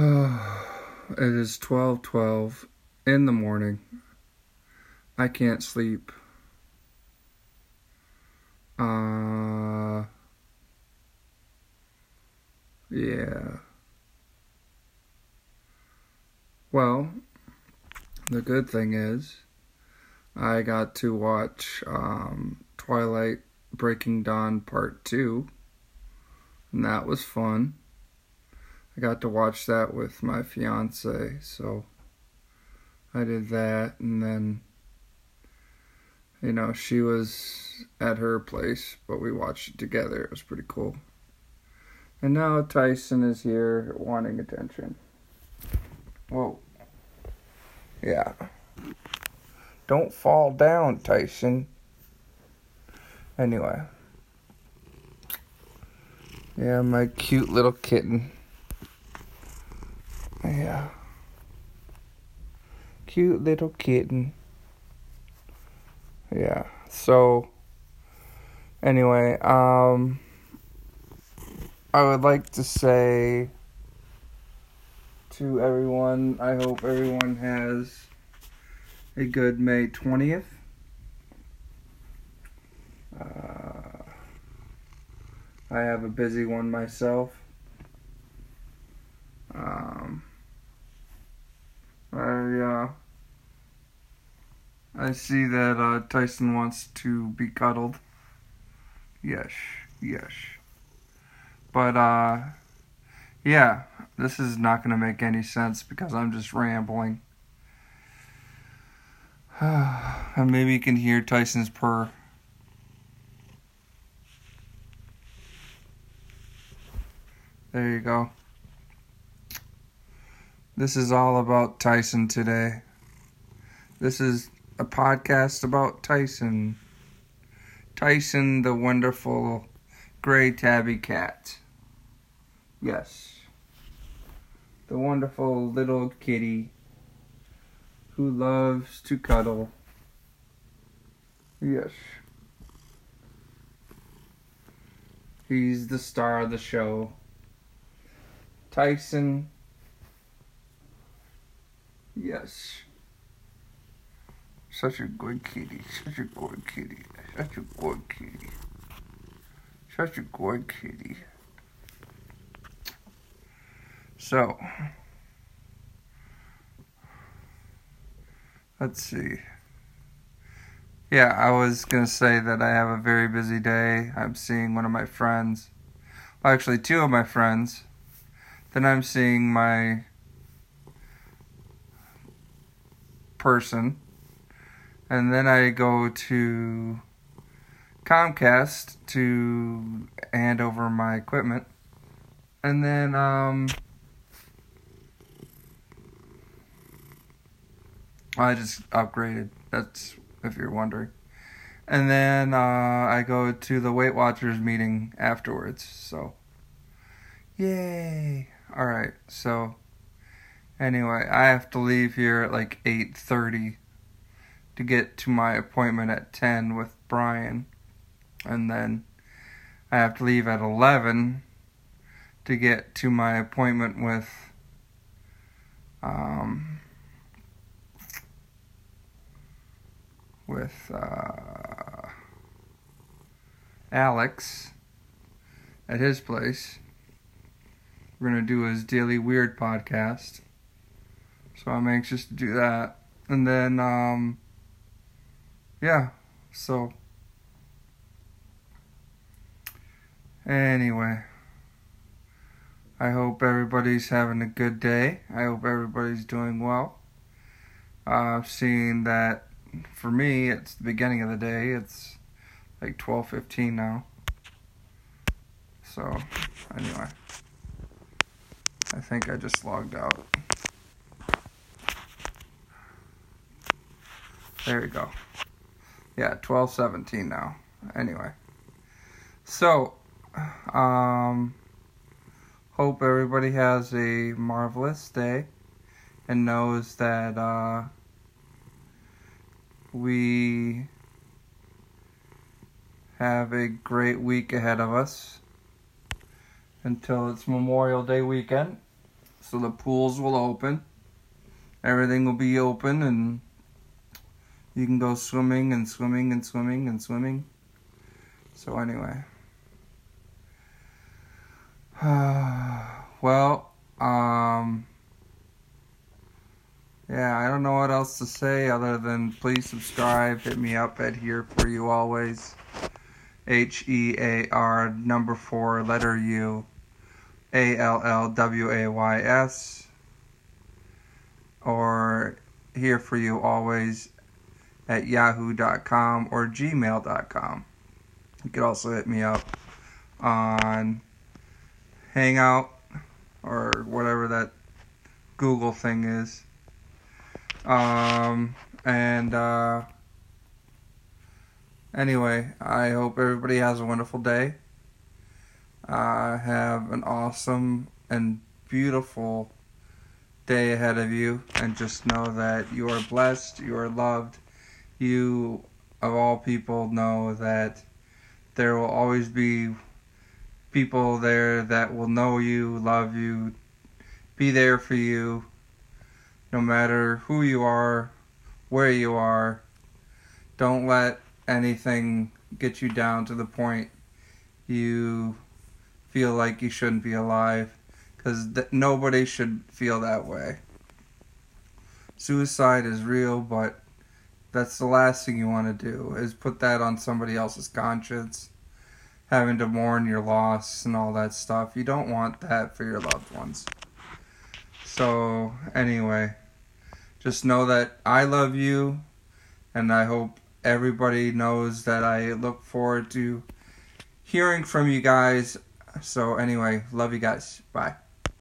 it is 12:12 in the morning. I can't sleep. Uh Yeah. Well, the good thing is I got to watch um, Twilight Breaking Dawn Part 2. And that was fun. I got to watch that with my fiance, so I did that and then you know, she was at her place, but we watched it together. It was pretty cool. And now Tyson is here wanting attention. Whoa. Yeah. Don't fall down, Tyson. Anyway. Yeah, my cute little kitten. Yeah. Cute little kitten. Yeah. So anyway, um I would like to say to everyone, I hope everyone has a good May 20th. Uh, I have a busy one myself. Um, I, uh, I see that uh, Tyson wants to be cuddled. Yes, yes. But, uh, yeah, this is not going to make any sense because I'm just rambling. and maybe you can hear Tyson's purr. There you go. This is all about Tyson today. This is a podcast about Tyson. Tyson, the wonderful gray tabby cat. Yes. The wonderful little kitty who loves to cuddle. Yes. He's the star of the show. Tyson. Yes. Such a good kitty. Such a good kitty. Such a good kitty. Such a good kitty. So, let's see. Yeah, I was going to say that I have a very busy day. I'm seeing one of my friends. Well, actually, two of my friends. Then I'm seeing my person. And then I go to Comcast to hand over my equipment. And then, um, I just upgraded. That's if you're wondering. And then uh, I go to the Weight Watchers meeting afterwards. So, yay! All right. So, anyway, I have to leave here at like eight thirty to get to my appointment at ten with Brian, and then I have to leave at eleven to get to my appointment with um with uh, Alex at his place. We're to do his Daily Weird podcast. So I'm anxious to do that. And then, um, yeah, so. Anyway, I hope everybody's having a good day. I hope everybody's doing well. I've uh, seen that for me, it's the beginning of the day. It's like 12:15 now. So, anyway, I think I just logged out. There you go. Yeah, 12:17 now. Anyway. So, um hope everybody has a marvelous day and knows that uh we have a great week ahead of us until it's Memorial Day weekend. So the pools will open. Everything will be open and you can go swimming and swimming and swimming and swimming. So anyway. well, um yeah, I don't know what else to say other than please subscribe, hit me up at here for you always. H E A R number 4 letter U A L L W A Y S or here for you always at yahoo.com or gmail.com. You could also hit me up on Hangout or whatever that Google thing is. Um, and uh, anyway, I hope everybody has a wonderful day. Uh, have an awesome and beautiful day ahead of you, and just know that you are blessed, you are loved. You, of all people, know that there will always be people there that will know you, love you, be there for you, no matter who you are, where you are. Don't let anything get you down to the point you feel like you shouldn't be alive because th- nobody should feel that way. Suicide is real, but that's the last thing you want to do is put that on somebody else's conscience having to mourn your loss and all that stuff. You don't want that for your loved ones. So anyway just know that i love you and i hope everybody knows that i look forward to hearing from you guys. So anyway love you guys. Bye